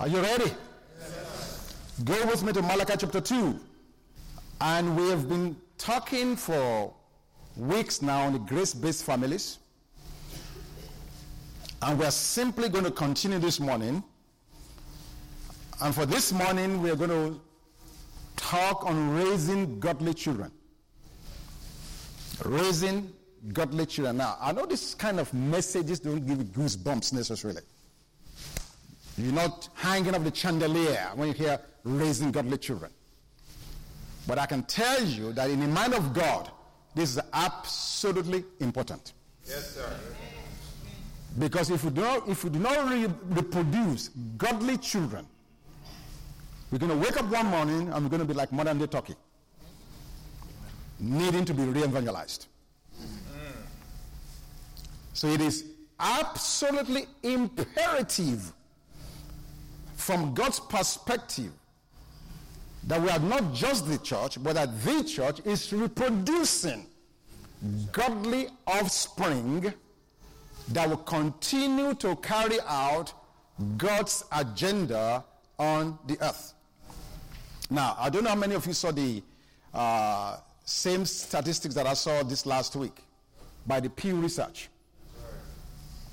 Are you ready? Go with me to Malachi chapter 2. And we have been talking for weeks now on the grace based families. And we are simply going to continue this morning. And for this morning, we are going to talk on raising godly children. Raising godly children. Now, I know this kind of messages don't give you goosebumps necessarily. You're not hanging up the chandelier when you hear raising godly children. But I can tell you that in the mind of God, this is absolutely important. Yes, sir. Because if we do not, if we do not re- reproduce godly children, we're going to wake up one morning and we're going to be like modern day Turkey, needing to be re evangelized. Mm. So it is absolutely imperative from God's perspective that we are not just the church, but that the church is reproducing godly offspring that will continue to carry out God's agenda on the earth. Now, I don't know how many of you saw the uh, same statistics that I saw this last week by the Pew Research.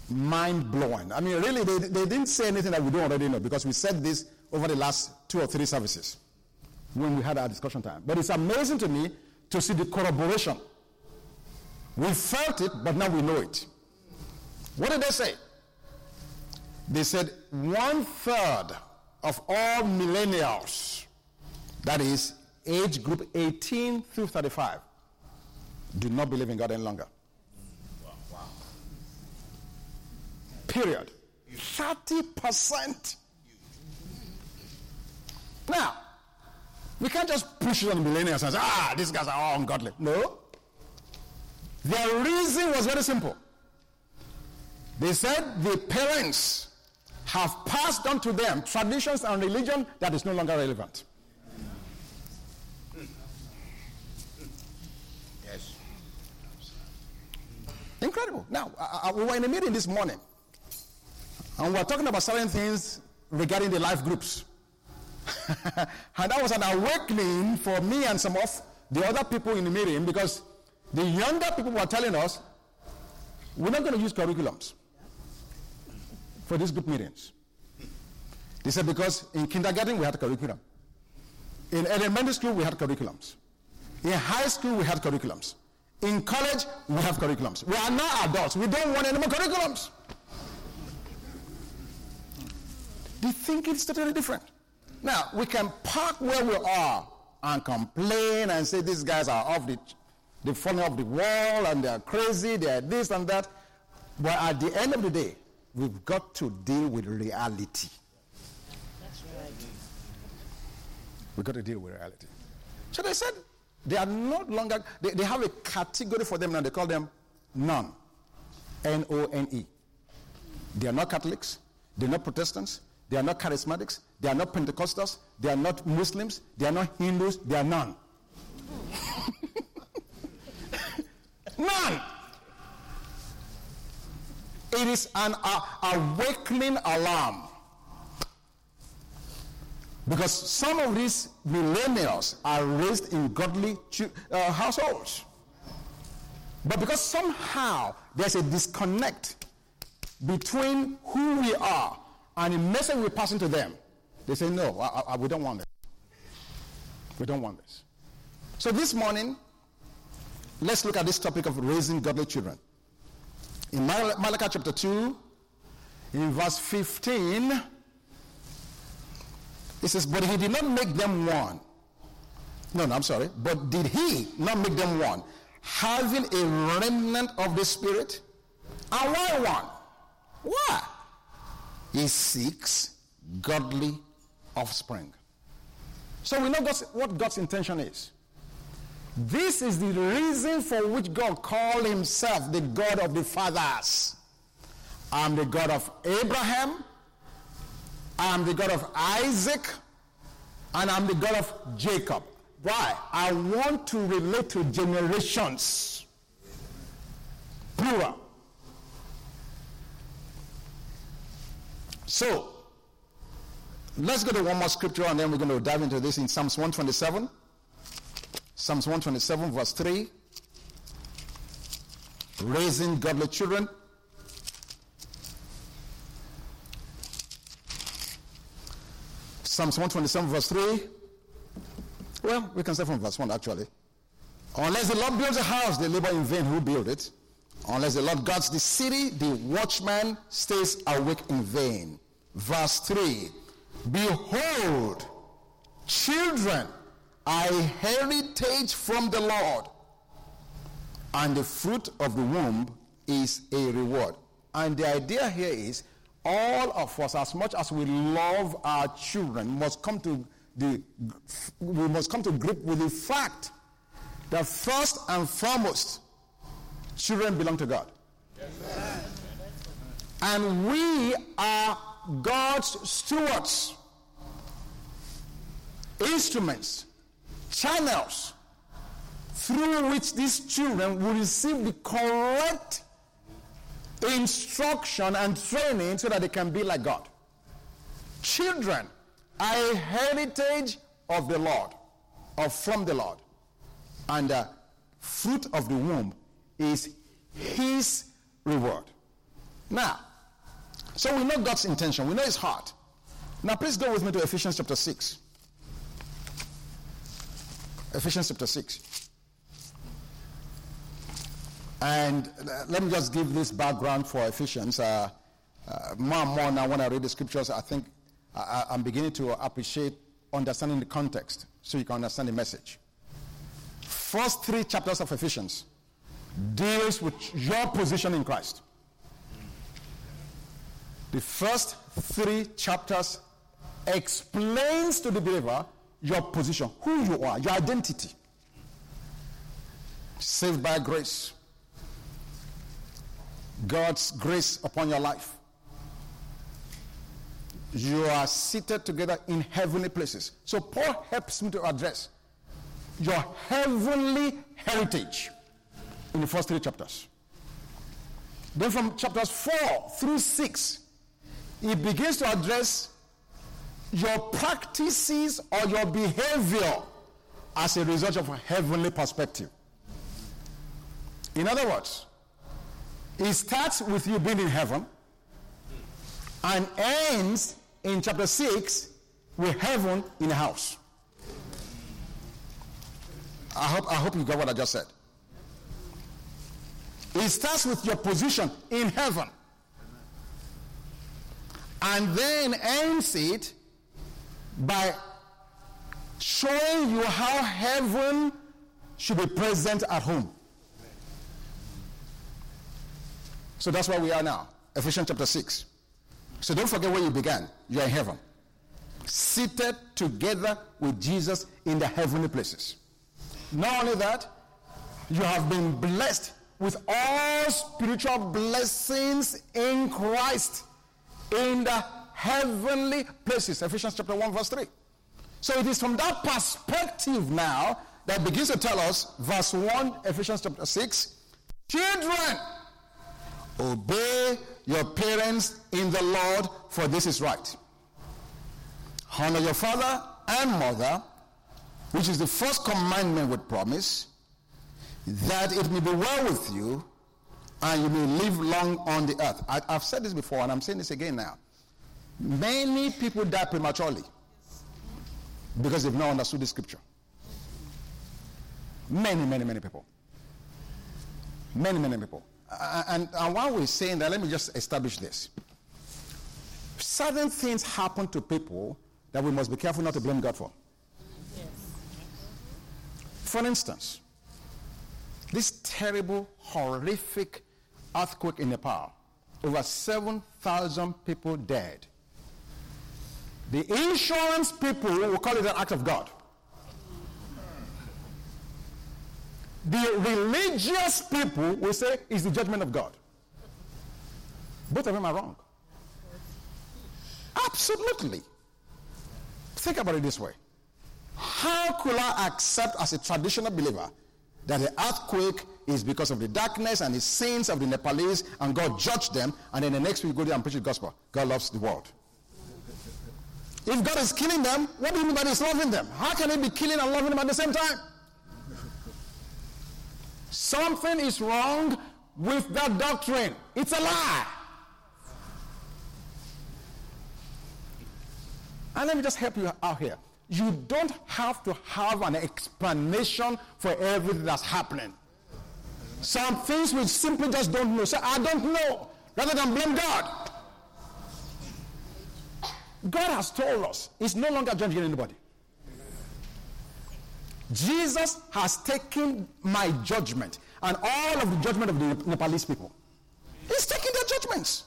Mind blowing. I mean, really, they, they didn't say anything that we don't already know because we said this over the last two or three services when we had our discussion time. But it's amazing to me to see the corroboration. We felt it, but now we know it. What did they say? They said one third of all millennials, that is age group 18 through 35, do not believe in God any longer. Period. 30%. Now, we can't just push it on millennials and say, ah, these guys are all ungodly. No. Their reason was very simple. They said the parents have passed on to them traditions and religion that is no longer relevant. Yes. Incredible. Now, I, I, we were in a meeting this morning, and we were talking about certain things regarding the life groups. and that was an awakening for me and some of the other people in the meeting because the younger people were telling us, we're not going to use curriculums for these group meetings. They said because in kindergarten we had curriculum. In elementary school we had curriculums. In high school we had curriculums. In college we have curriculums. We are now adults. We don't want any more curriculums. The thinking is totally different. Now we can park where we are and complain and say these guys are off the they falling off the wall and they are crazy, they are this and that. But at the end of the day, we've got to deal with reality. That's right. We've got to deal with reality. So they said they are no longer, they, they have a category for them now. They call them none. N O N E. They are not Catholics. They're not Protestants. They are not charismatics. They are not Pentecostals. They are not Muslims. They are not Hindus. They are none. none. It is an uh, awakening alarm. Because some of these millennials are raised in godly uh, households. But because somehow there's a disconnect between who we are and the message we're passing to them, they say, no, I, I, we don't want this. We don't want this. So this morning, let's look at this topic of raising godly children. In Mal- Malachi chapter 2, in verse 15, it says, But he did not make them one. No, no, I'm sorry. But did he not make them one? Having a remnant of the Spirit? And why one? Why? He seeks godly offspring. So we know God's, what God's intention is. This is the reason for which God called himself the God of the fathers. I'm the God of Abraham, I'm the God of Isaac, and I'm the God of Jacob. Why? I want to relate to generations. Plural. So, Let's go to one more scripture and then we're going to dive into this in Psalms 127. Psalms 127, verse 3. Raising godly children. Psalms 127, verse 3. Well, we can start from verse 1 actually. Unless the Lord builds a house, they labor in vain who build it. Unless the Lord guards the city, the watchman stays awake in vain. Verse 3 Behold, children are a heritage from the Lord, and the fruit of the womb is a reward. And the idea here is all of us, as much as we love our children, must come to the we must come to grip with the fact that first and foremost, children belong to God. And we are God's stewards, instruments, channels through which these children will receive the correct instruction and training so that they can be like God. Children are a heritage of the Lord, or from the Lord. And the fruit of the womb is his reward. Now, so we know God's intention, we know his heart. Now, please go with me to Ephesians chapter 6. Ephesians chapter 6. And uh, let me just give this background for Ephesians. Uh, uh, more and more now, when I read the scriptures, I think I, I'm beginning to appreciate understanding the context so you can understand the message. First three chapters of Ephesians deals with your position in Christ. The first three chapters explains to the believer your position, who you are, your identity. Saved by grace. God's grace upon your life. You are seated together in heavenly places. So Paul helps me to address your heavenly heritage in the first three chapters. Then from chapters 4 through 6, he begins to address your practices or your behavior as a result of a heavenly perspective. In other words, it starts with you being in heaven and ends in chapter 6 with heaven in a house. I hope, I hope you got what I just said. It starts with your position in heaven and then ends it by showing you how heaven should be present at home. So that's where we are now. Ephesians chapter 6. So don't forget where you began. You are in heaven. Seated together with Jesus in the heavenly places. Not only that, you have been blessed with all spiritual blessings in Christ in the heavenly places. Ephesians chapter 1, verse 3. So it is from that perspective now that begins to tell us, verse 1, Ephesians chapter 6, children, obey your parents in the Lord, for this is right. Honor your father and mother, which is the first commandment with promise, that it may be well with you and you may live long on the earth. I, have said this before and I'm saying this again now. Many people die prematurely because they've not understood the scripture. Many, many, many people. Many, many people. And, and while we're saying that, let me just establish this. Certain things happen to people that we must be careful not to blame God for. For instance, this terrible, horrific earthquake in Nepal, over 7,000 people dead. The insurance people will call it an act of God. The religious people will say it's the judgment of God. Both of them are wrong. Absolutely. Think about it this way. How could I accept as a traditional believer that the earthquake is because of the darkness and the sins of the Nepalese and God judged them and then the next week go there and preach the gospel? God loves the world. If God is killing them, what do you mean by He's loving them? How can He be killing and loving them at the same time? Something is wrong with that doctrine. It's a lie. And let me just help you out here. You don't have to have an explanation for everything that's happening. Some things we simply just don't know. Say, I don't know, rather than blame God. God has told us He's no longer judging anybody. Jesus has taken my judgment and all of the judgment of the Nepalese people. He's taking their judgments.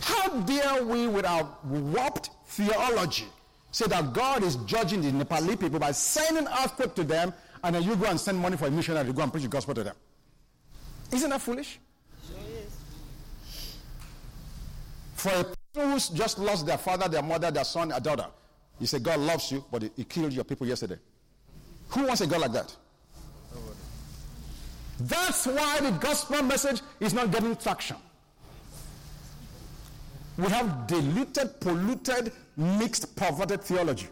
How dare we, with our warped theology, say that God is judging the Nepali people by sending earthquake to them, and then you go and send money for a missionary to go and preach the gospel to them? Isn't that foolish? Sure is. For a person who's just lost their father, their mother, their son, their daughter, you say God loves you, but he killed your people yesterday. Who wants a God like that? That's why the gospel message is not getting traction. We have diluted, polluted, mixed, perverted theology.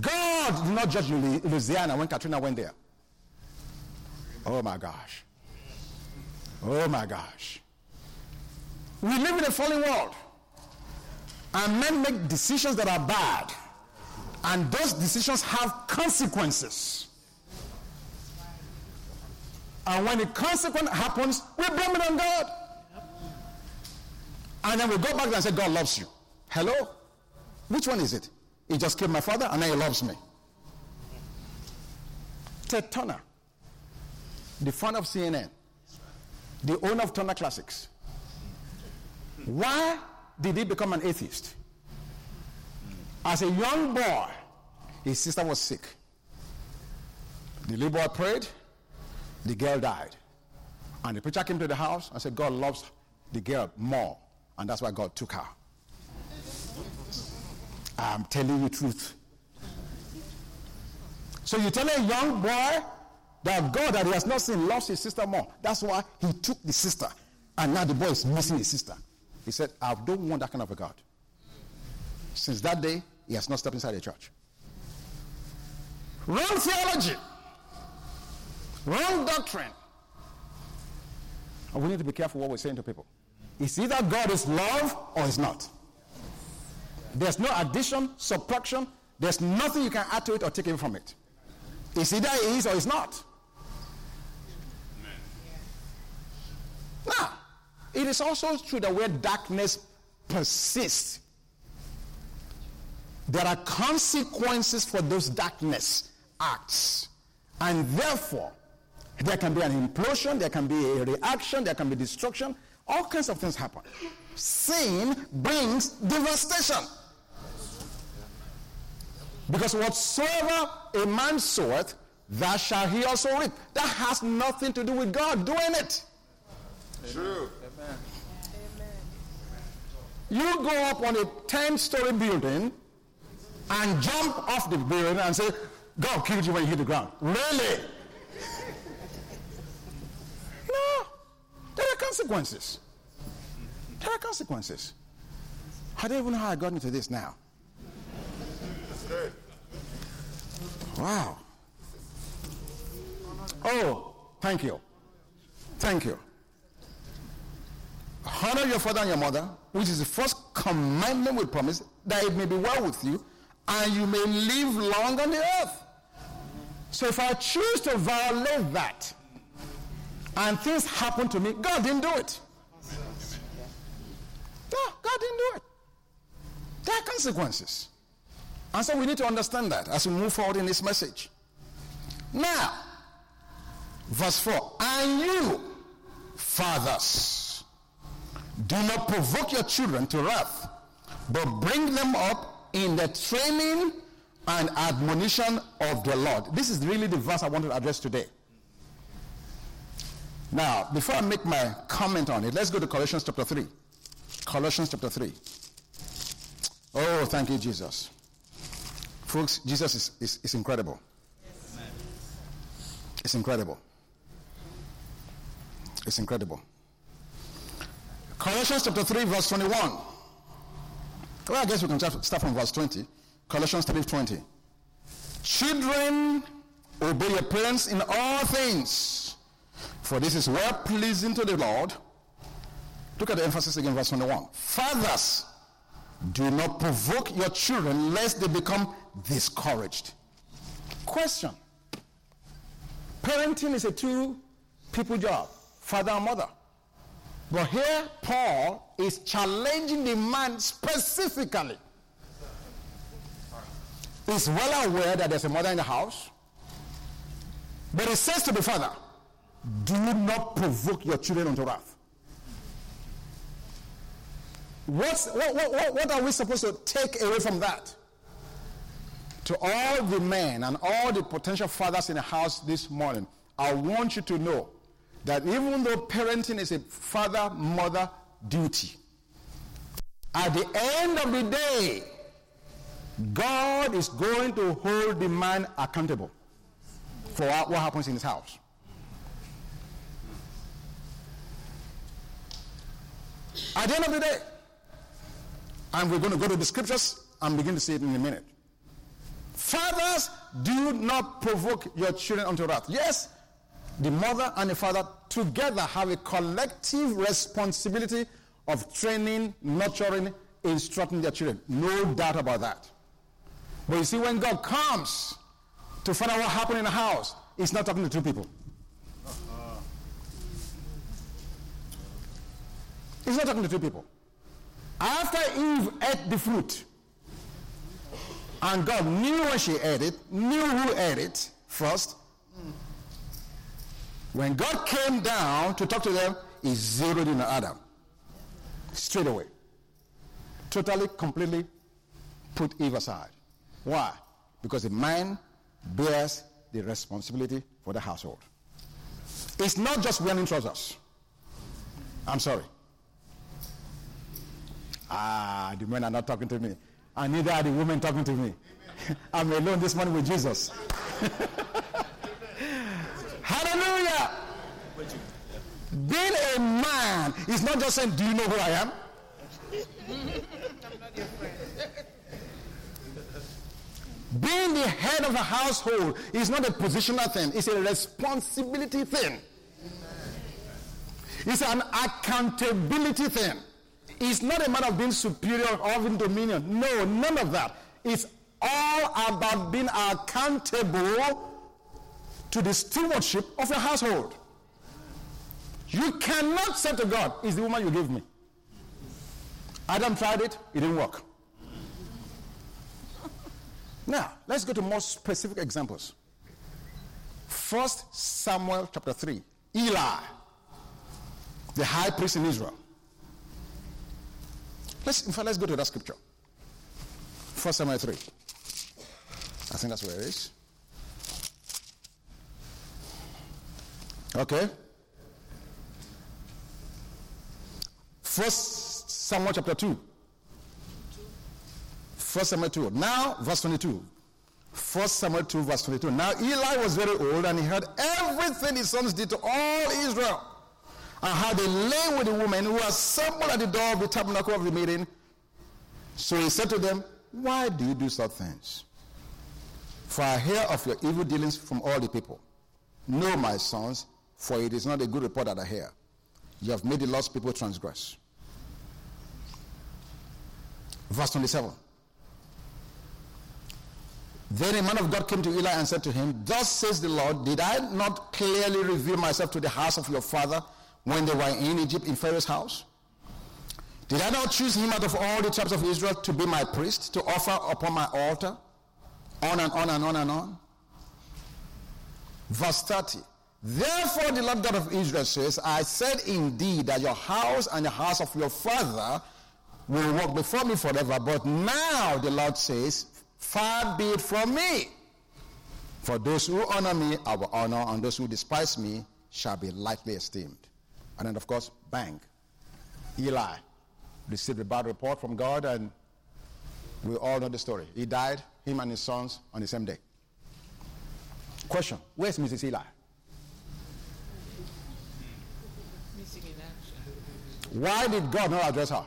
God did not judge Louisiana when Katrina went there. Oh my gosh. Oh my gosh. We live in a fallen world. And men make decisions that are bad. And those decisions have consequences. And when the consequence happens, we blame it on God. And then we go back and say, God loves you. Hello? Which one is it? He just killed my father and now he loves me. Ted Turner, the founder of CNN, the owner of Turner Classics. Why did he become an atheist? As a young boy, his sister was sick. The little boy prayed, the girl died. And the preacher came to the house and said, God loves the girl more. And that's why God took her. I'm telling you truth. So you tell a young boy that God that he has not seen loves his sister more. That's why he took the sister. And now the boy is missing his sister. He said, I don't want that kind of a God. Since that day, he has not stepped inside a church. Wrong theology. Wrong doctrine. And we need to be careful what we're saying to people. It's either God is love or he's not. There's no addition, subtraction. There's nothing you can add to it or take away from it. It's either he is or it's not. Now, it is also true that where darkness persists, there are consequences for those darkness acts. And therefore, there can be an implosion, there can be a reaction, there can be destruction. All kinds of things happen. Sin brings devastation. Because whatsoever a man soweth, that shall he also reap. That has nothing to do with God doing it. True. Amen. Amen. You go up on a 10 story building and jump off the building and say, God killed you when you hit the ground. Really? no. There are consequences. There are consequences. I don't even know how I got into this now. Wow. Oh, thank you. Thank you. Honor your father and your mother, which is the first commandment with promise, that it may be well with you and you may live long on the earth. So if I choose to violate that and things happen to me, God didn't do it. No, God didn't do it. There are consequences. And so we need to understand that as we move forward in this message. Now, verse 4 And you, fathers, do not provoke your children to wrath, but bring them up in the training and admonition of the Lord. This is really the verse I want to address today. Now, before I make my comment on it, let's go to Colossians chapter 3. Colossians chapter 3. Oh, thank you, Jesus. Folks, Jesus is, is, is incredible. It's incredible. It's incredible. Colossians chapter 3, verse 21. Well, I guess we can start from verse 20. Colossians 3:20. Children, obey your parents in all things, for this is well pleasing to the Lord. Look at the emphasis again, verse 21. Fathers, do not provoke your children lest they become discouraged. Question. Parenting is a two people job, father and mother. But here, Paul is challenging the man specifically. He's well aware that there's a mother in the house. But he says to the father, Do not provoke your children unto wrath. What's, what, what, what are we supposed to take away from that? To all the men and all the potential fathers in the house this morning, I want you to know that even though parenting is a father mother duty, at the end of the day, God is going to hold the man accountable for what happens in his house. At the end of the day, and we're going to go to the scriptures and begin to see it in a minute. Fathers, do not provoke your children unto wrath. Yes, the mother and the father together have a collective responsibility of training, nurturing, instructing their children. No doubt about that. But you see, when God comes to find out what happened in the house, He's not talking to two people. He's not talking to two people. After Eve ate the fruit, and God knew when she ate it, knew who ate it first, when God came down to talk to them, he zeroed in on Adam. Straight away. Totally, completely put Eve aside. Why? Because the man bears the responsibility for the household. It's not just wearing trousers. I'm sorry. Ah, the men are not talking to me. And neither are the women talking to me. I'm alone this morning with Jesus. Hallelujah. Being a man is not just saying, Do you know who I am? Being the head of a household is not a positional thing, it's a responsibility thing. It's an accountability thing. It's not a matter of being superior or having dominion. No, none of that. It's all about being accountable to the stewardship of your household. You cannot say to God, Is the woman you gave me. Adam tried it, it didn't work. Now, let's go to more specific examples. First Samuel chapter 3. Eli, the high priest in Israel. Let's, in fact, let's go to that scripture. First Samuel 3. I think that's where it is. Okay. First Samuel chapter 2. First Samuel 2. Now, verse 22. First Samuel 2, verse 22. Now Eli was very old and he heard everything his sons did to all Israel. And how they lay with the woman who assembled at the door of the tabernacle of the meeting. So he said to them, Why do you do such things? For I hear of your evil dealings from all the people. No, my sons, for it is not a good report that I hear. You have made the lost people transgress. Verse 27. Then a man of God came to Eli and said to him, Thus says the Lord, Did I not clearly reveal myself to the house of your father when they were in Egypt in Pharaoh's house? Did I not choose him out of all the tribes of Israel to be my priest, to offer upon my altar? On and on and on and on. Verse 30. Therefore, the Lord God of Israel says, I said indeed that your house and the house of your father will walk before me forever. But now the Lord says, Far be it from me. For those who honor me, I will honor, and those who despise me shall be lightly esteemed. And then, of course, bang. Eli received a bad report from God, and we all know the story. He died, him and his sons, on the same day. Question Where's Mrs. Eli? Missing in action. Why did God not address her?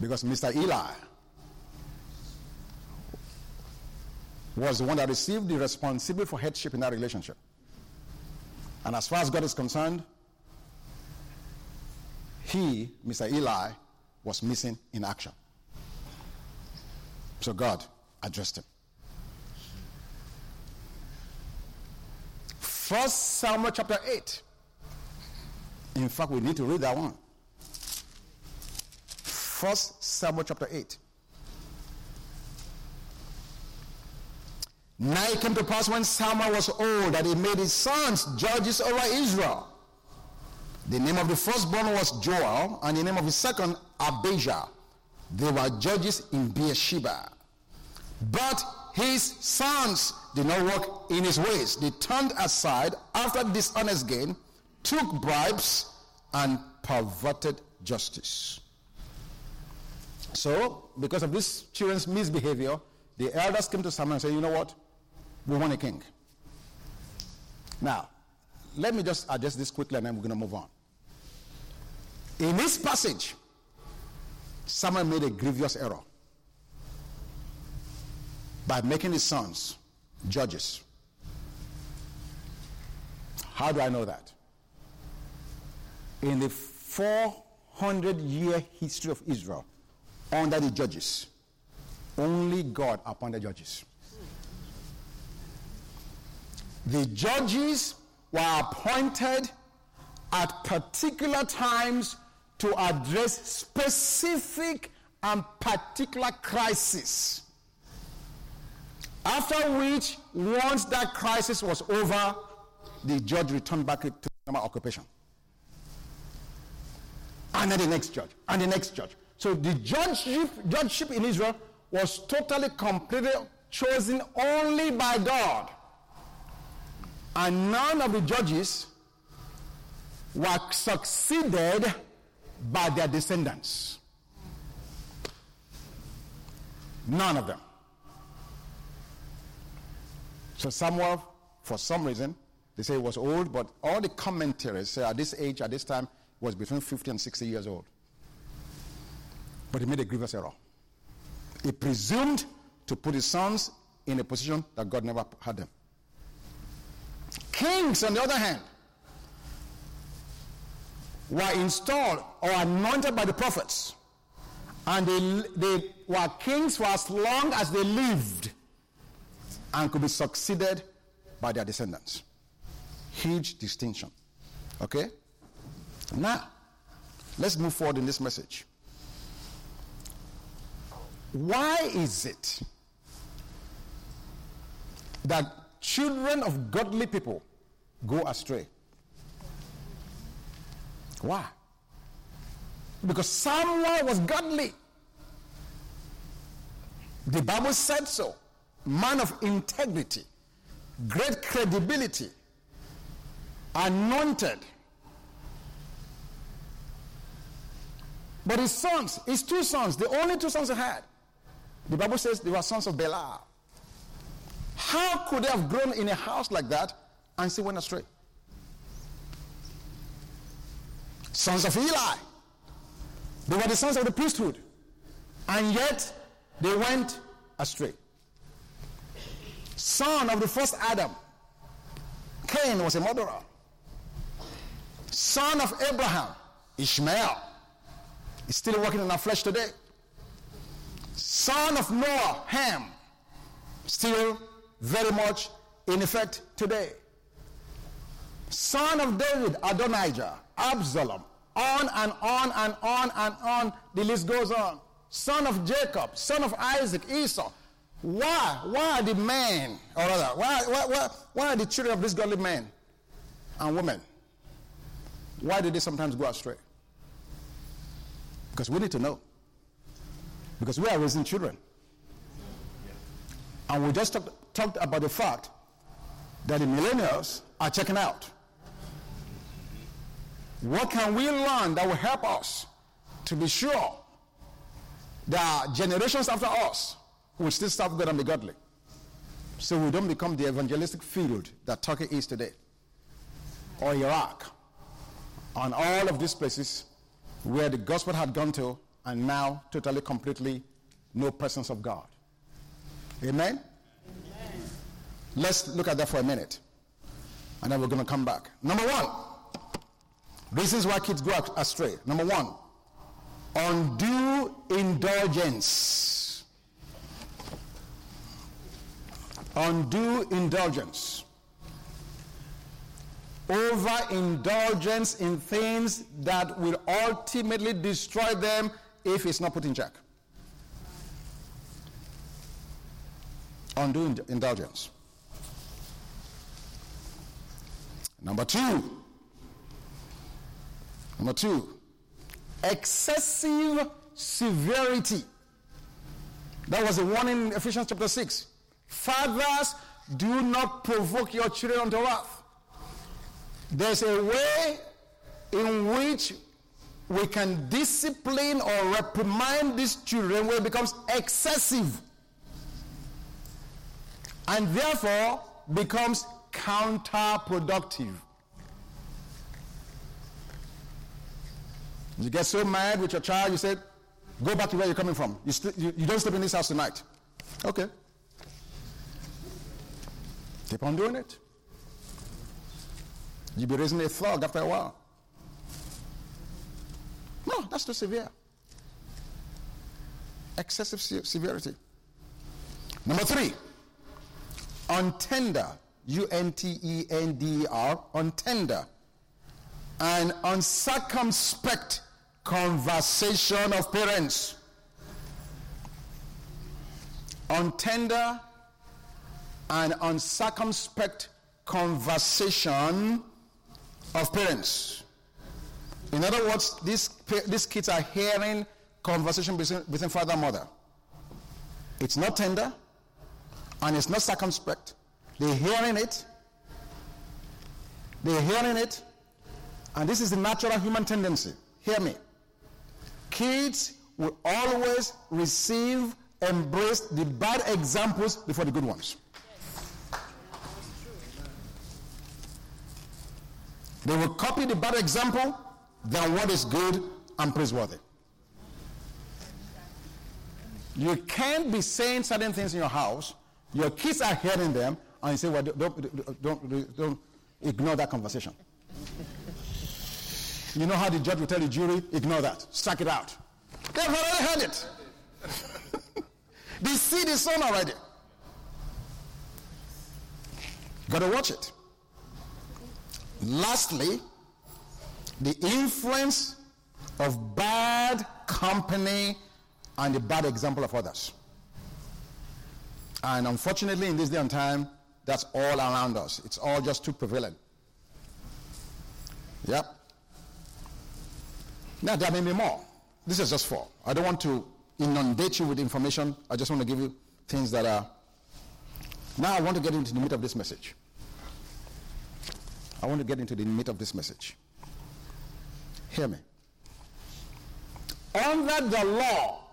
Because Mr. Eli was the one that received the responsibility for headship in that relationship. And as far as God is concerned, he, Mr. Eli, was missing in action. So God addressed him. First Samuel chapter 8. In fact, we need to read that one. First Samuel chapter 8. Now it came to pass when Samuel was old that he made his sons judges over Israel. The name of the firstborn was Joel, and the name of the second, Abijah. They were judges in Beersheba. But his sons did not walk in his ways. They turned aside after dishonest gain, took bribes, and perverted justice. So, because of this children's misbehavior, the elders came to Samuel and said, You know what? We want a king. Now, let me just address this quickly and then we're going to move on. In this passage, Samuel made a grievous error by making his sons judges. How do I know that? In the 400 year history of Israel, under the judges, only God appointed judges. The judges were appointed at particular times to address specific and particular crises. After which, once that crisis was over, the judge returned back to normal occupation. And then the next judge, and the next judge. So the judgeship, judgeship in Israel was totally, completely chosen only by God. And none of the judges were succeeded by their descendants. None of them. So Samuel, for some reason, they say he was old, but all the commentaries say at this age, at this time, was between 50 and 60 years old. But he made a grievous error. He presumed to put his sons in a position that God never had them. Kings, on the other hand, were installed or anointed by the prophets. And they, they were kings for as long as they lived and could be succeeded by their descendants. Huge distinction. Okay? Now, let's move forward in this message. Why is it that children of godly people go astray? Why? Because Samuel was godly. The Bible said so. Man of integrity, great credibility, anointed. But his sons, his two sons, the only two sons he had, the Bible says they were sons of Belial. How could they have grown in a house like that and still went astray? Sons of Eli. They were the sons of the priesthood. And yet they went astray. Son of the first Adam. Cain was a murderer. Son of Abraham, Ishmael, is still working in our flesh today. Son of Noah, Ham, still very much in effect today. Son of David, Adonijah, Absalom, on and on and on and on, the list goes on. Son of Jacob, son of Isaac, Esau. Why? Why are the men, or rather, why, why, why, why are the children of these godly men and women? Why do they sometimes go astray? Because we need to know. Because we are raising children. And we just talk, talked about the fact that the millennials are checking out. What can we learn that will help us to be sure that generations after us will still serve God and be godly? So we don't become the evangelistic field that Turkey is today, or Iraq, and all of these places where the gospel had gone to and now totally, completely no presence of God. Amen? Amen? Let's look at that for a minute. And then we're going to come back. Number one, reasons why kids go astray. Number one, undue indulgence. Undue indulgence. Overindulgence in things that will ultimately destroy them if it's not put in check. Undue indulgence. Number two. Number two. Excessive severity. That was a warning in Ephesians chapter 6. Fathers, do not provoke your children unto wrath. There's a way in which we can discipline or reprimand these children where it becomes excessive and therefore becomes counterproductive. You get so mad with your child, you said, Go back to where you're coming from. You, st- you, you don't sleep in this house tonight. Okay. Keep on doing it. You'll be raising a thug after a while. No, that's too severe. Excessive se- severity. Number three, untender, U N T E N D E R, untender, and uncircumspect conversation of parents. Untender and uncircumspect conversation of parents. In other words, these, these kids are hearing conversation between, between father and mother. It's not tender and it's not circumspect. They're hearing it. They're hearing it. And this is the natural human tendency. Hear me. Kids will always receive, embrace the bad examples before the good ones. They will copy the bad example than what is good and praiseworthy. You can't be saying certain things in your house, your kids are hearing them, and you say, well, don't, don't, don't, don't ignore that conversation. You know how the judge will tell the jury, ignore that, strike it out. They've already heard it. they see the son already. Got to watch it. Lastly, the influence of bad company and the bad example of others. And unfortunately, in this day and time, that's all around us. It's all just too prevalent. Yep. Now, there may be more. This is just four. I don't want to inundate you with information. I just want to give you things that are. Now, I want to get into the meat of this message. I want to get into the meat of this message. Hear me. Under the law,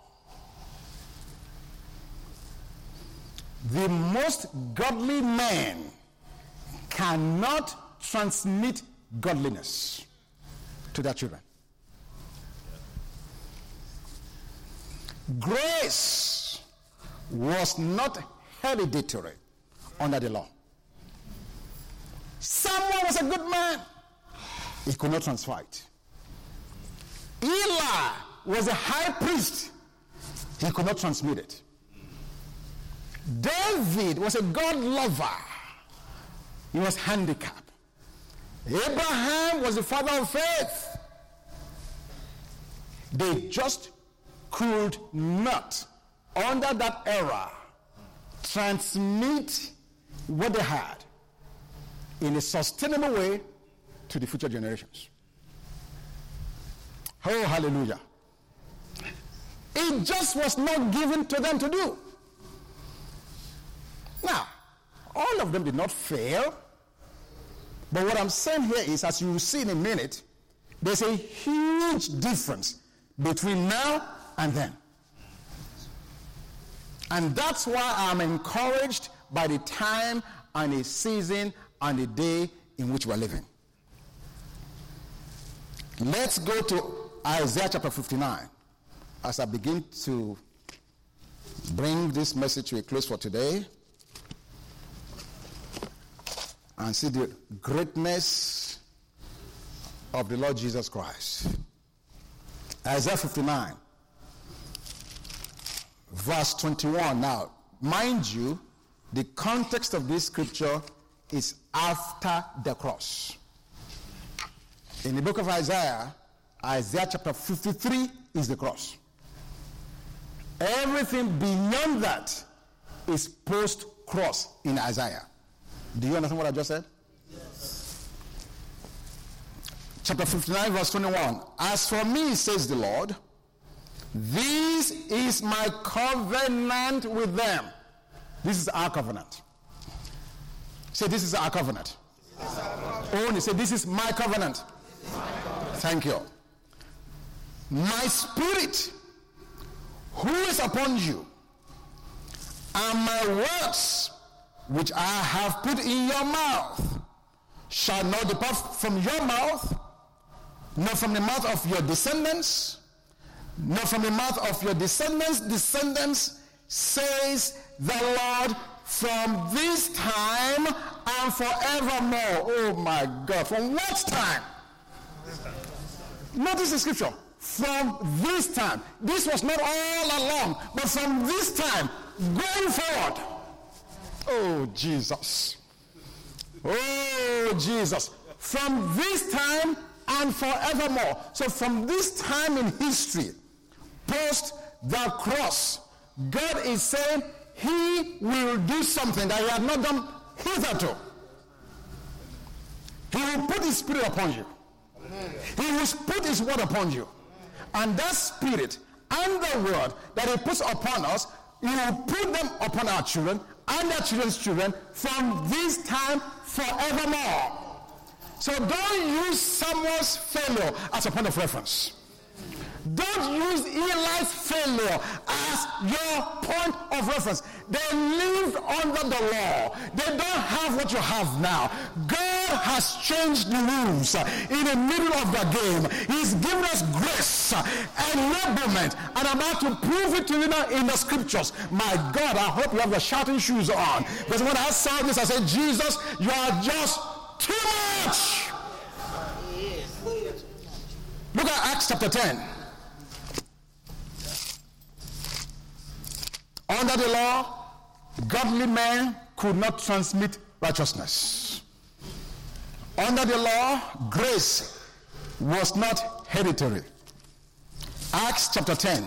the most godly man cannot transmit godliness to their children. Grace was not hereditary under the law. Someone was a good man, he could not transfer it. Eli was a high priest, he could not transmit it. David was a God lover, he was handicapped. Abraham was the father of faith. They just could not, under that era, transmit what they had in a sustainable way to the future generations. Oh, hallelujah. It just was not given to them to do. Now, all of them did not fail. But what I'm saying here is, as you will see in a minute, there's a huge difference between now and then. And that's why I'm encouraged by the time and the season and the day in which we're living. Let's go to Isaiah chapter 59. as I begin to bring this message to a close for today and see the greatness of the Lord Jesus Christ. Isaiah 59, verse 21. Now, mind you, the context of this scripture is after the cross. In the book of Isaiah, Isaiah chapter 53 is the cross. Everything beyond that is post cross in Isaiah. Do you understand what I just said? Yes. Chapter 59, verse 21. As for me, says the Lord, this is my covenant with them. This is our covenant. Say, this is our covenant. Only say, this is my covenant. Thank you. My spirit, who is upon you, and my words, which I have put in your mouth, shall not depart from your mouth, nor from the mouth of your descendants, nor from the mouth of your descendants' descendants, says the Lord, from this time and forevermore. Oh my God, from what time? Notice the scripture. From this time. This was not all along, but from this time going forward. Oh, Jesus. Oh, Jesus. From this time and forevermore. So, from this time in history, post the cross, God is saying He will do something that He had not done hitherto. He will put His Spirit upon you. He will put His word upon you. And that Spirit and the word that He puts upon us, He will put them upon our children and their children's children from this time forevermore. So don't use someone's failure as a point of reference. Don't use Eli's failure as your point of reference. They lived under the law. They don't have what you have now. God has changed the rules in the middle of the game. He's given us grace enablement. And I'm about to prove it to you now in the scriptures. My God, I hope you have your shouting shoes on. Because when I saw this, I said, Jesus, you are just too much. Look at Acts chapter 10. Under the law, godly men could not transmit righteousness. Under the law, grace was not hereditary. Acts chapter 10.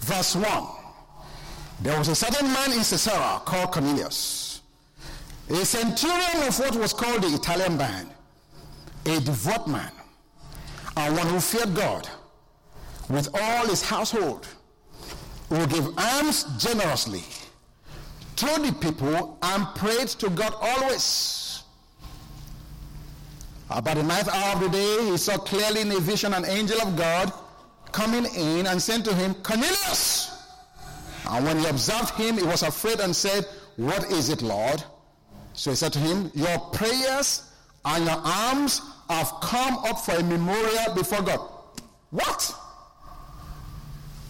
Verse 1. There was a certain man in Caesarea called Cornelius, a centurion of what was called the Italian band, a devout man, and one who feared God with all his household, who gave alms generously to the people and prayed to God always. About the ninth hour of the day, he saw clearly in a vision an angel of God coming in and saying to him, Cornelius! And when he observed him, he was afraid and said, What is it, Lord? So he said to him, Your prayers and your alms have come up for a memorial before God. What?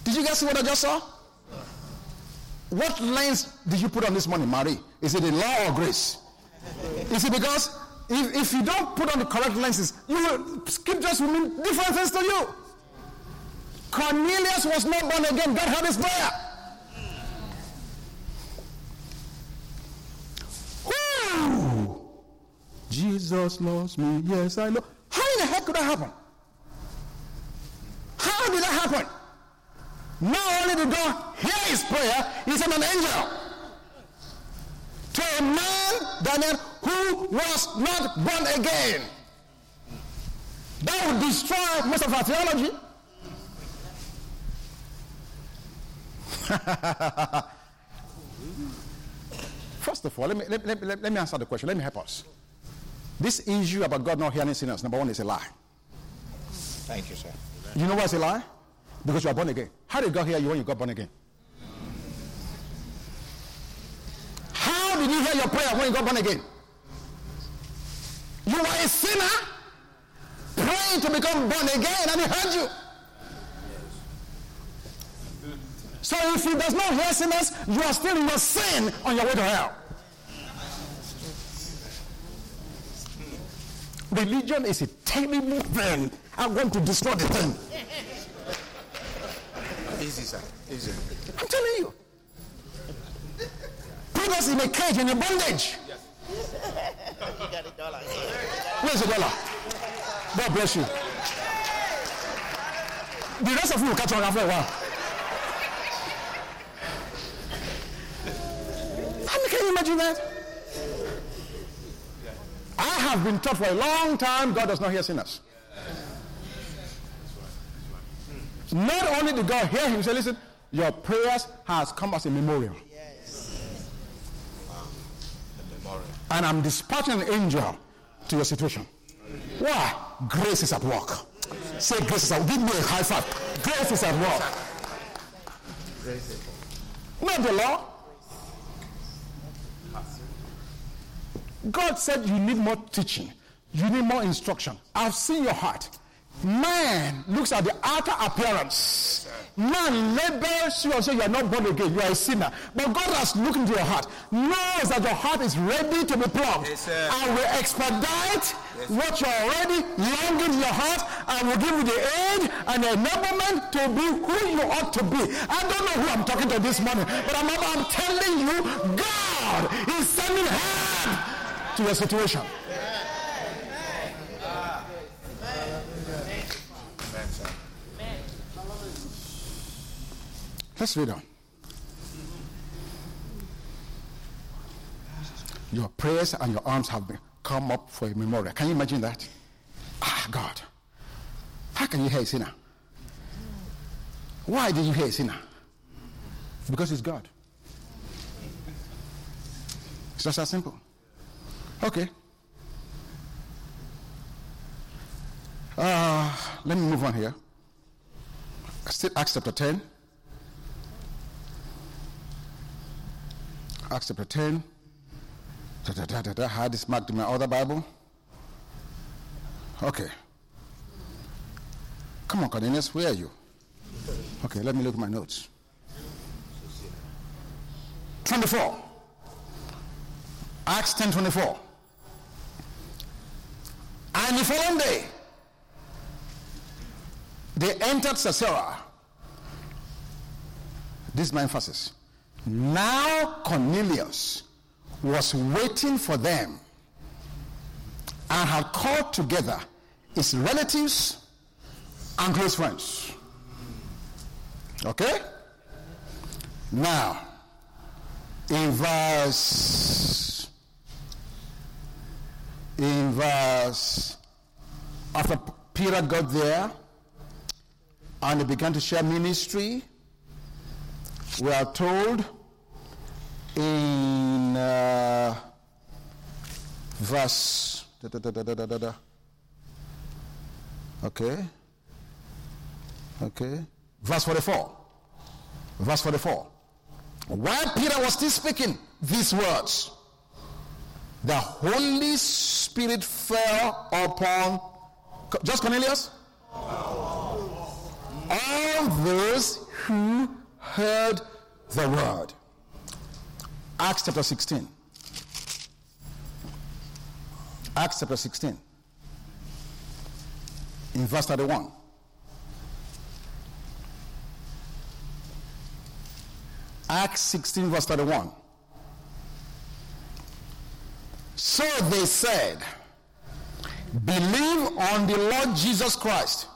Did you guys see what I just saw? What lens did you put on this money, Mary? Is it a law or grace? Is it because if, if you don't put on the correct lenses, you will, scriptures will mean different things to you. Cornelius was not born again. God heard his prayer. Jesus loves me. Yes, I know. How in the heck could that happen? How did that happen? Not only did God hear his prayer, he sent an angel to a man, Daniel, who was not born again. That would destroy most of our theology. First of all, let me, let, let, let, let me answer the question. Let me help us. This issue about God not hearing sinners, number one, is a lie. Thank you, sir. You know why it's a lie? Because you are born again. How did God hear you when you got born again? How did you hear your prayer when you got born again? You were a sinner prayed to become born again and he heard you. So if he does not hear sinners, you are still in your sin on your way to hell. Religion is a terrible thing. I want to destroy the thing. Easy, sir. Easy. I'm telling you. Put us in a cage in a bondage. Dollar. Where's the dollar? God bless you. The rest of you will catch on after a while. Can you imagine that? I have been taught for a long time God does not hear sinners. Not only did God hear him say, listen, your prayers has come as a memorial. And I'm dispatching an angel to your situation. Why? Grace is at work. Say grace is at work. Give me a high five. Grace is at work. Not the law. God said you need more teaching. You need more instruction. I've seen your heart. Man looks at the outer appearance. Man labels you and says you are not born again. You are a sinner. But God has looked into your heart, knows that your heart is ready to be plugged, Yes, and will expedite what you're already longing in your heart, and will give you the aid and the enablement to be who you ought to be. I don't know who I'm talking to this morning, but I'm, I'm telling you, God is sending help to your situation. Amen, sir. Let's read on. Your prayers and your alms have been come up for a memorial. Can you imagine that? Ah, God. How can you hear a sinner? Why did you hear a sinner? Because it's God. It's just that simple. Okay. Uh, let me move on here. Still Acts chapter 10. Acts chapter 10. Da, da, da, da, da. I had this marked in my other Bible. Okay. Come on, Cornelius, where are you? Okay, let me look at my notes. 24. Acts 10 24. And the following day, they entered Caesarea. This is my emphasis. Now Cornelius was waiting for them and had called together his relatives and close friends. Okay? Now, in verse, in verse, after Peter got there and he began to share ministry, we are told in uh, verse da, da, da, okay. Okay. Verse 44 verse 44 while peter was still speaking these words the holy spirit fell upon just cornelius? All those who heard the word Acts chapter 16. Acts chapter 16. In verse 31. Acts 16, verse 31. So they said, Believe on the Lord Jesus Christ,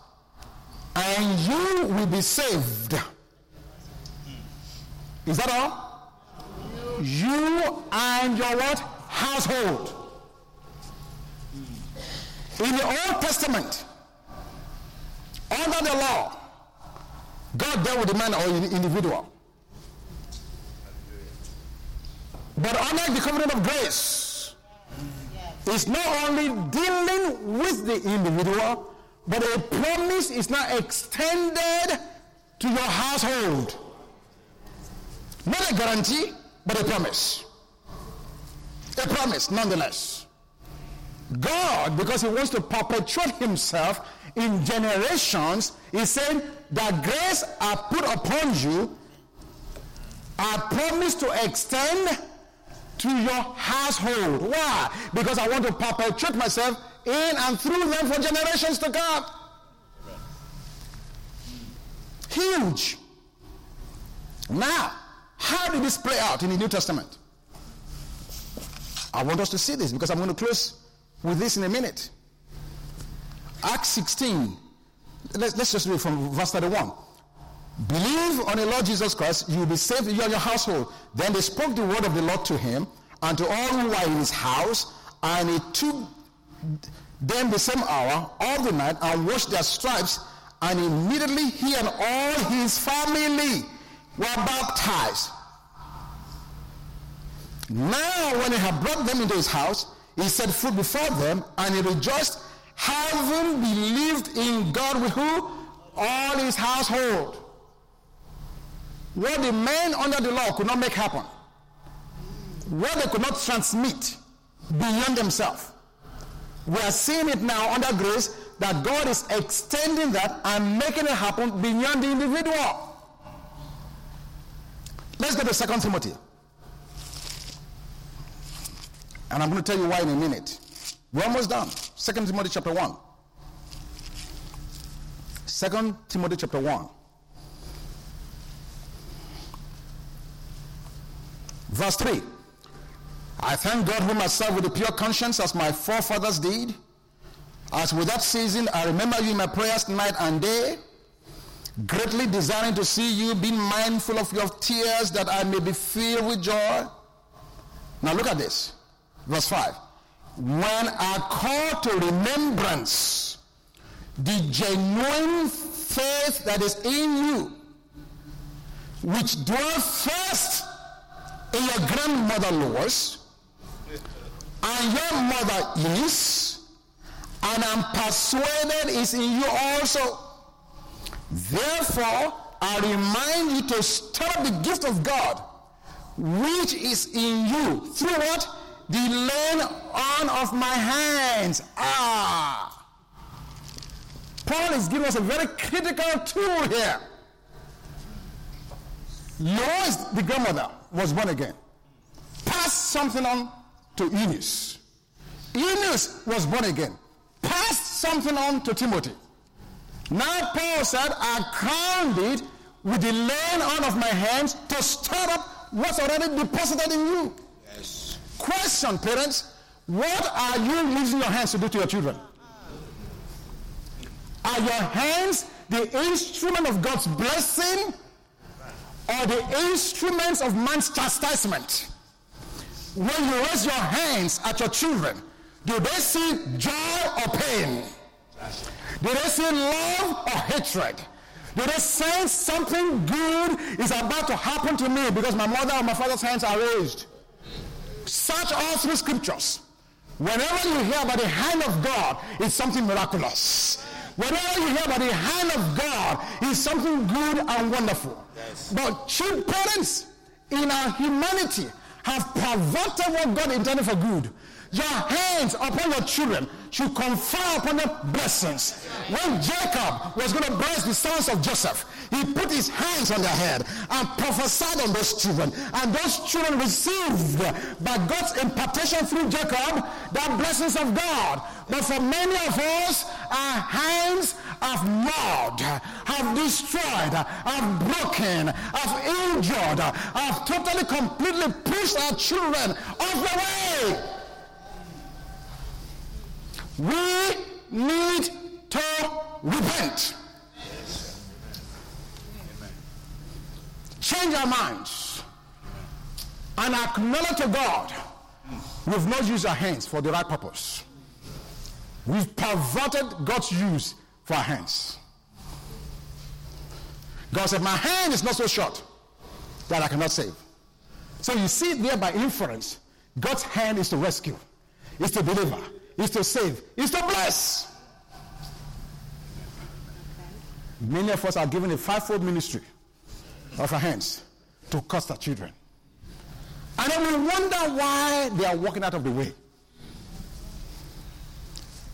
and you will be saved. Is that all? You and your what? Household. In the old testament under the law god dealt with the man or the individual. But under the covenant of grace it's not only dealing with the individual but a promise is now extended to your household. Not a guarantee but a promise. A promise, nonetheless. God, because He wants to perpetuate Himself in generations, is saying that grace I put upon you, I promise to extend to your household. Why? Because I want to perpetuate myself in and through them for generations to come. Huge. Now, how did this play out in the New Testament? I want us to see this because I'm going to close with this in a minute. Acts 16. Let's, let's just read from verse 31. Believe on the Lord Jesus Christ, you will be saved, you and your household. Then they spoke the word of the Lord to him and to all who were in his house, and he took them the same hour, all the night, and washed their stripes, and immediately he and all his family were baptized. Now, when he had brought them into his house, he set food before them, and he rejoiced, having believed in God with who? All his household. What the men under the law could not make happen, what they could not transmit beyond themselves. We are seeing it now under grace that God is extending that and making it happen beyond the individual. Let's go to 2 Timothy. And I'm going to tell you why in a minute. We're almost done. Second Timothy chapter 1. Second Timothy chapter 1. Verse 3. I thank God whom I serve with a pure conscience as my forefathers did. As without ceasing, I remember you in my prayers night and day, greatly desiring to see you, being mindful of your tears, that I may be filled with joy. Now look at this. Verse 5. When I call to remembrance the genuine faith that is in you, which dwelt first in your grandmother Lois and your mother Eunice, and I'm persuaded is in you also. Therefore, I remind you to stir up the gift of God, which is in you, through what? The laying on of my hands. Ah! Paul is giving us a very critical tool here. Lois, the grandmother, was born again. Passed something on to Eunice. Eunice was born again. Passed something on to Timothy. Now Paul said, I crowned it with the laying on of my hands to stir up what's already deposited in you. Question, parents, what are you using your hands to do to your children? Are your hands the instrument of God's blessing or the instruments of man's chastisement? When you raise your hands at your children, do they see joy or pain? Do they see love or hatred? Do they sense something good is about to happen to me because my mother or my father's hands are raised? Search all through scriptures. Whenever you hear about the hand of God, it's something miraculous. Whenever you hear about the hand of God, it's something good and wonderful. Yes. But cheap parents in our humanity have perverted what God intended for good. Your hands upon your children should confer upon them blessings. When Jacob was going to bless the sons of Joseph, he put his hands on their head and prophesied on those children. And those children received by God's impartation through Jacob the blessings of God. But for many of us, our hands have gnawed, have destroyed, have broken, have injured, have totally, completely pushed our children off the way. We need to repent. Change our minds and acknowledge to God we've not used our hands for the right purpose. We've perverted God's use for our hands. God said, My hand is not so short that I cannot save. So you see there by inference, God's hand is to rescue, is to deliver, is to save, is to bless. Many of us are given a fivefold ministry of our hands to cost our children. And then we wonder why they are walking out of the way.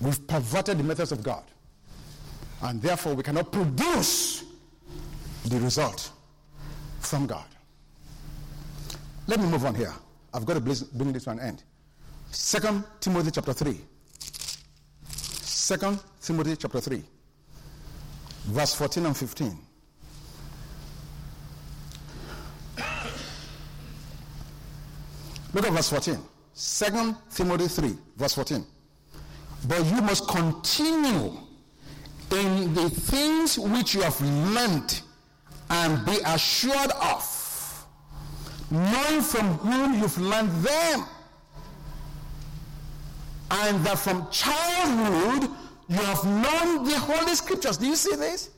We've perverted the methods of God. And therefore, we cannot produce the result from God. Let me move on here. I've got to bring this to an end. Second Timothy chapter 3. Second Timothy chapter 3. Verse 14 and 15. Look at verse 14. Second Timothy 3, verse 14. But you must continue in the things which you have learned and be assured of, knowing from whom you've learned them, and that from childhood you have known the Holy Scriptures. Do you see this?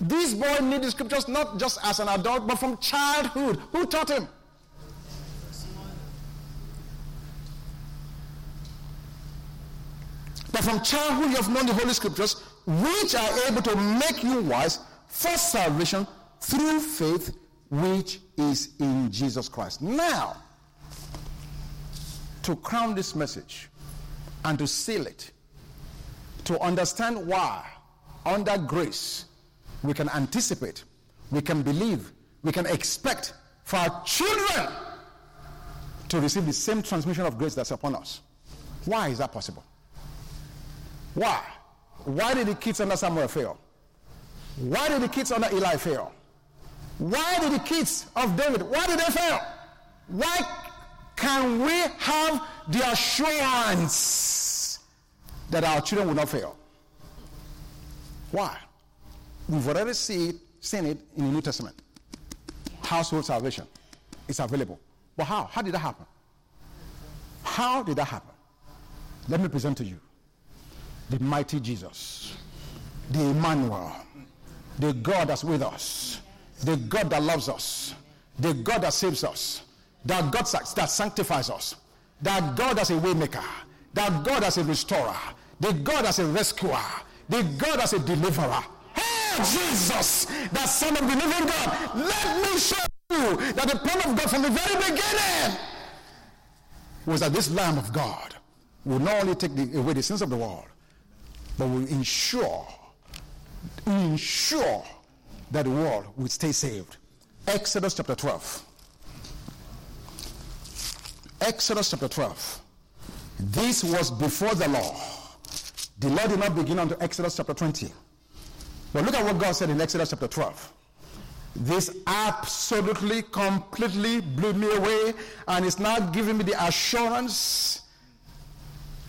This boy knew the Scriptures not just as an adult, but from childhood. Who taught him? That from childhood you have known the Holy Scriptures, which are able to make you wise for salvation through faith which is in Jesus Christ. Now, to crown this message and to seal it, to understand why, under grace, we can anticipate, we can believe, we can expect for our children to receive the same transmission of grace that's upon us. Why is that possible? Why? Why did the kids under Samuel fail? Why did the kids under Eli fail? Why did the kids of David, why did they fail? Why can we have the assurance that our children will not fail? Why? We've already see seen it in the New Testament. Household salvation is available. But how? How did that happen? How did that happen? Let me present to you the mighty Jesus, the Emmanuel, the God that's with us, the God that loves us, the God that saves us, that God that sanctifies us, that God as a waymaker, that God as a restorer, the God as a rescuer, the God as a deliverer. Hey, Jesus, the Son of the living God, let me show you that the plan of God from the very beginning was that this Lamb of God will not only take the, away the sins of the world, but will ensure, ensure that the world will stay saved. Exodus chapter 12. Exodus chapter 12. This was before the law. The law did not begin until Exodus chapter 20. But look at what God said in Exodus chapter 12. This absolutely, completely blew me away, and it's now giving me the assurance.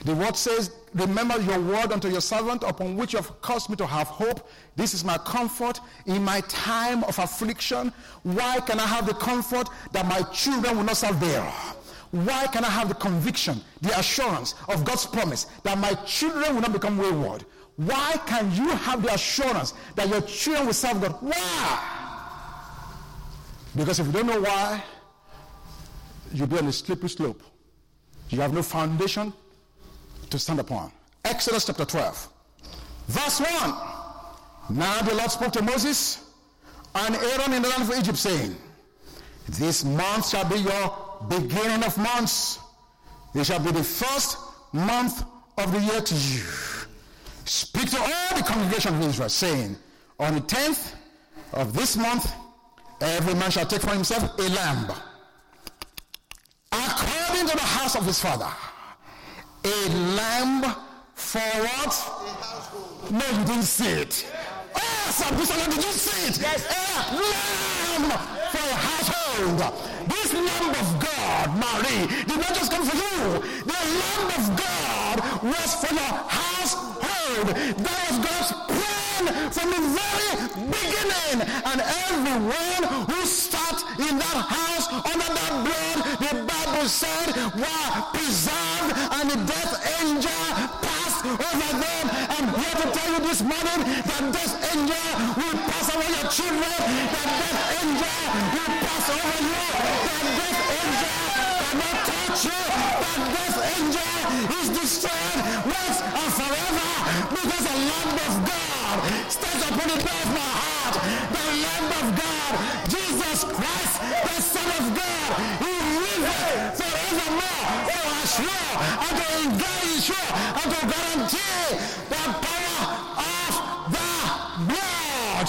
The word says, Remember your word unto your servant, upon which you have caused me to have hope. This is my comfort in my time of affliction. Why can I have the comfort that my children will not serve there? Why can I have the conviction, the assurance of God's promise that my children will not become wayward? Why can you have the assurance that your children will serve God? Why? Because if you don't know why, you'll be on a slippery slope. You have no foundation to stand upon. Exodus chapter 12, verse 1. Now the Lord spoke to Moses and Aaron in the land of Egypt, saying, This month shall be your beginning of months. It shall be the first month of the year to you. Speak to all the congregation of Israel, saying, On the tenth of this month, every man shall take for himself a lamb, according to the house of his father a lamb for what? No, you didn't see it. Oh, Sabusala, did you see it? Yes. A lamb for a household. This lamb of God, Marie, did not just come for you. The lamb of God was for your household. That was God's plan from the very beginning. And everyone who sat in that house under that blood, the Bible said, were preserved and the death angel passed over them. I'm here to tell you this morning that death angel will pass over your children. That death angel will pass over you. That death sure that death angel is destroyed once and forever because the Lamb of God stands upon the door of my heart. The Lamb of God, Jesus Christ, the Son of God, He lives forevermore. Oh, I swear, I can guarantee, I can guarantee the power of the blood.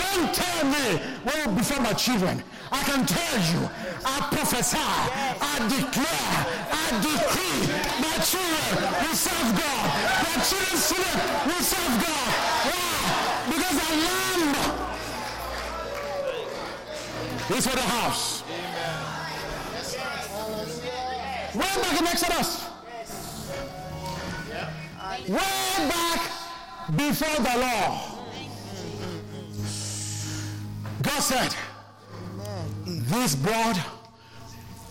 Don't tell me, what will befall my children, I can tell you, I prophesy, I declare, I decree, my children will serve God. My children's children will serve God. Why? Because I Lamb is for the house. Way back in Exodus. Way back before the law. God said, This blood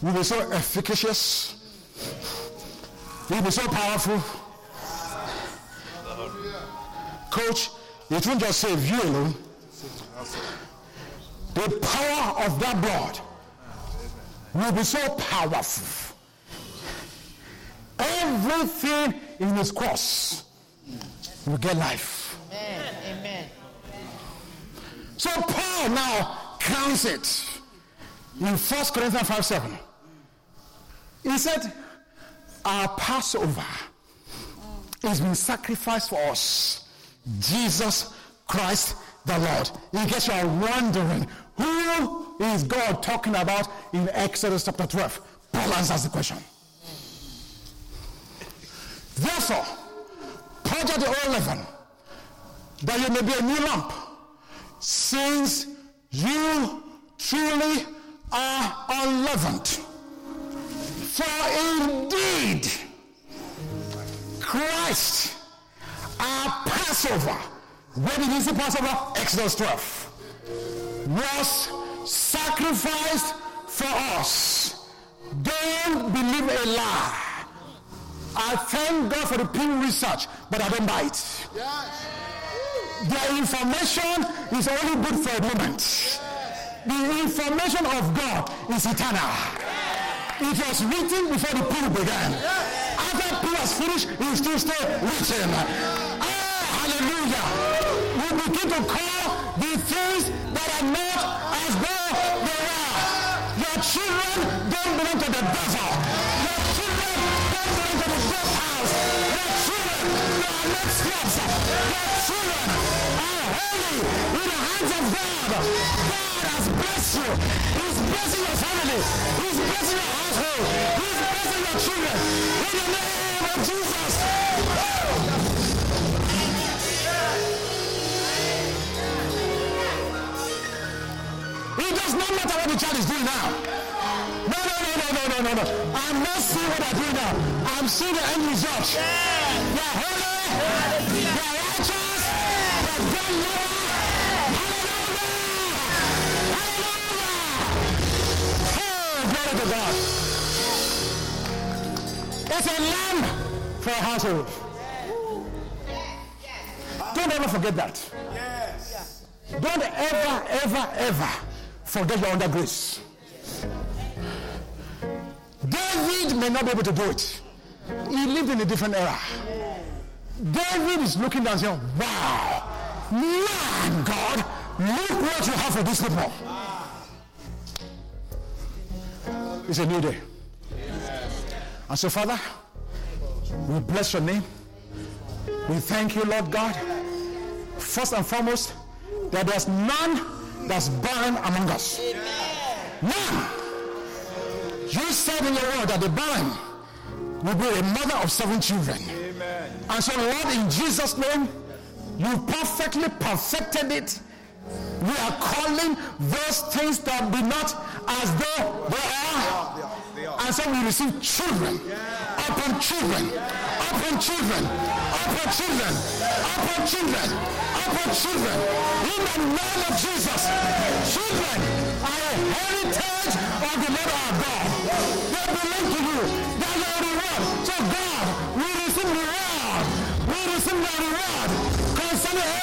will be so efficacious, will be so powerful. Coach, it won't just save you alone. The power of that blood will be so powerful. Everything in its course will get life. Amen. Amen. So Paul now counts it in 1 Corinthians 5 7. He said, Our Passover has been sacrificed for us. Jesus Christ the Lord. In case you are wondering, who is God talking about in Exodus chapter 12? Paul answers the question. Therefore, purge the old leaven, that you may be a new lump, since you truly are unleavened. For indeed, Christ, our Passover, when did he say Passover? Exodus 12. Was sacrificed for us. Don't believe a lie. I thank God for the Pew Research, but I don't buy it. Their information is only good for a moment. The information of God is eternal. It was written before the pool began. After pool was finished, it still stay written. Oh, ah, hallelujah. We begin to call the things that are not as though they are. Your children don't belong to the devil. Your children don't belong to the death house. Your children, they are not slaves. Your children holy in the hands of God. God has blessed you. He's blessing your family. He's blessing your household. He's blessing your children. In the name of Jesus. It does not matter what the child is doing now. No, no, no, no, no, no, no, no. I'm not seeing what they're doing now. I'm seeing the end result. They're holy. They're righteous. Glory to God. It's a lamb for a household. Don't ever forget that. Don't ever, ever, ever forget you're under grace. David may not be able to do it. He lived in a different era. David is looking down saying, Wow, man, God, look what you have for these people. It's a new day. And so, Father, we bless your name. We thank you, Lord God. First and foremost, that there's none that's barren among us. None. You said in your word that the barren will be a mother of seven children. And so, Lord, in Jesus' name, you perfectly perfected it. We are calling those things that be not as though they are. And so we receive children. Upon children, upon children, upon children, upon children, upon children. In the name of Jesus, children are a heritage of the Lord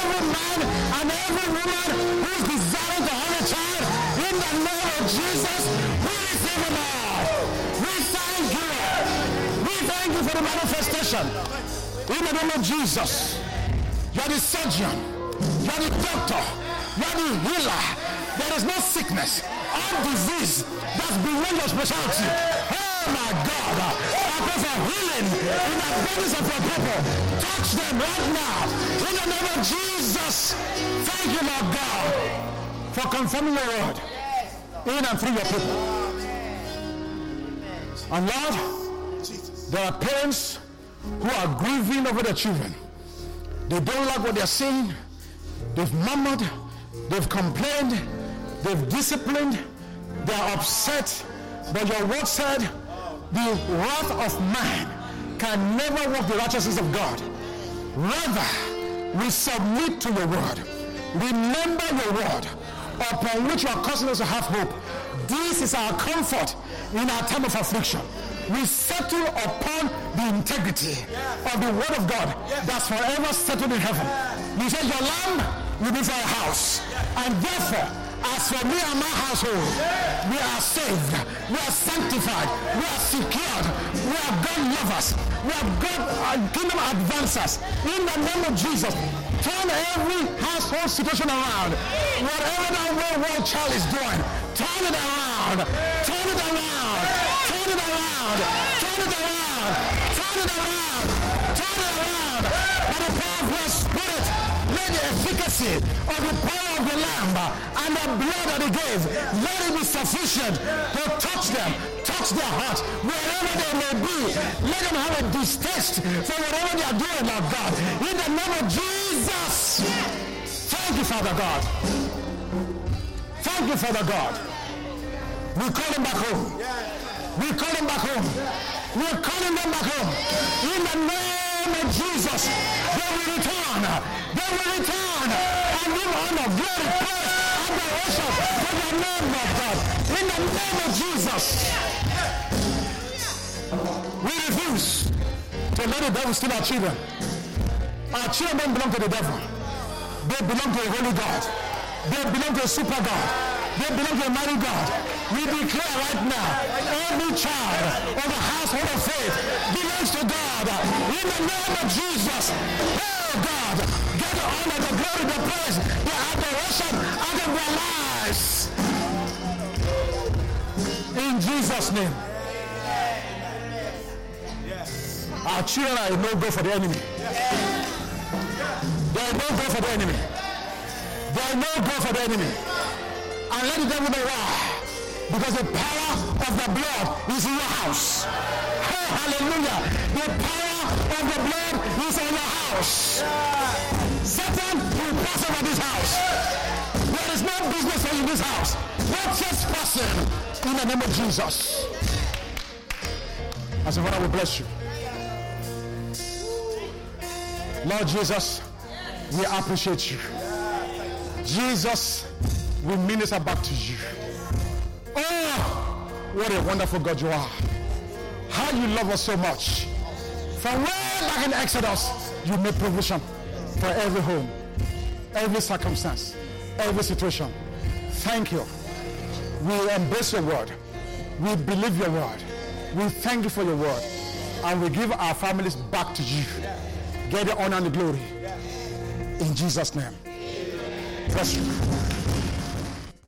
every man and every woman who is desiring to have a child. In the name of Jesus, we receive it all. We thank you. We thank you for the manifestation. In the name of Jesus, you are the surgeon. You are the doctor. You are the healer. There is no sickness or disease that's beyond your specialty. Oh my God. I pray for healing in the bodies of your people. Touch them right now. In the name of Jesus. Thank you, Lord God, for confirming your word in and through your people. And Lord, there are parents who are grieving over their children. They don't like what they're saying. They've murmured. They've complained. They've disciplined. They're upset. But your word said, the wrath of man can never work the righteousness of God. Rather, we submit to your word. Remember your word upon which you are causing us to have hope. This is our comfort in our time of affliction. We settle upon the integrity of the word of God that's forever settled in heaven. You said your lamb will be for a house. And therefore, as for me and my household, we are saved, we are sanctified, we are secured, we are God lovers, we are God uh, kingdom advancers. In the name of Jesus, turn every household situation around. Whatever that wayward child is doing, turn it around, turn it around, turn it around, turn it around, turn it around, turn it around. By efficacy of the power of the Lamb and the blood that he gave, let it be sufficient to touch them, touch their hearts, wherever they may be. Let them have a distaste for whatever they are doing, Lord God. In the name of Jesus. Thank you, Father God. Thank you, Father God. We call them back home. We call them back home. We're calling them back home. In the name of Jesus, they will return. They will return and give honor, glory, praise, adoration to the name of God. In the name of Jesus. We refuse to let the devil steal our children. Our children don't belong to the devil. They belong to a holy God. They belong to a super God. They belong to a mighty God. We declare right now, every child of the household of faith belongs to God. In the name of Jesus. Oh God, get the honor, the glory, the praise, the adoration out of their lives. In Jesus' name. Our children are no-go for the enemy. They are no go for the enemy. They are no go for the enemy. And let the devil know why. Because the power of the blood is in your house. Hallelujah. The power of the blood is in your house. Satan will pass over this house. There is no business for you in this house. Not just person. In the name of Jesus. I say, Father, we bless you. Lord Jesus, we appreciate you. Jesus, we minister back to you. Oh, what a wonderful God you are. How you love us so much. From way back in Exodus, you made provision for every home, every circumstance, every situation. Thank you. We embrace your word. We believe your word. We thank you for your word. And we give our families back to you. Get the honor and the glory. In Jesus' name. Bless you.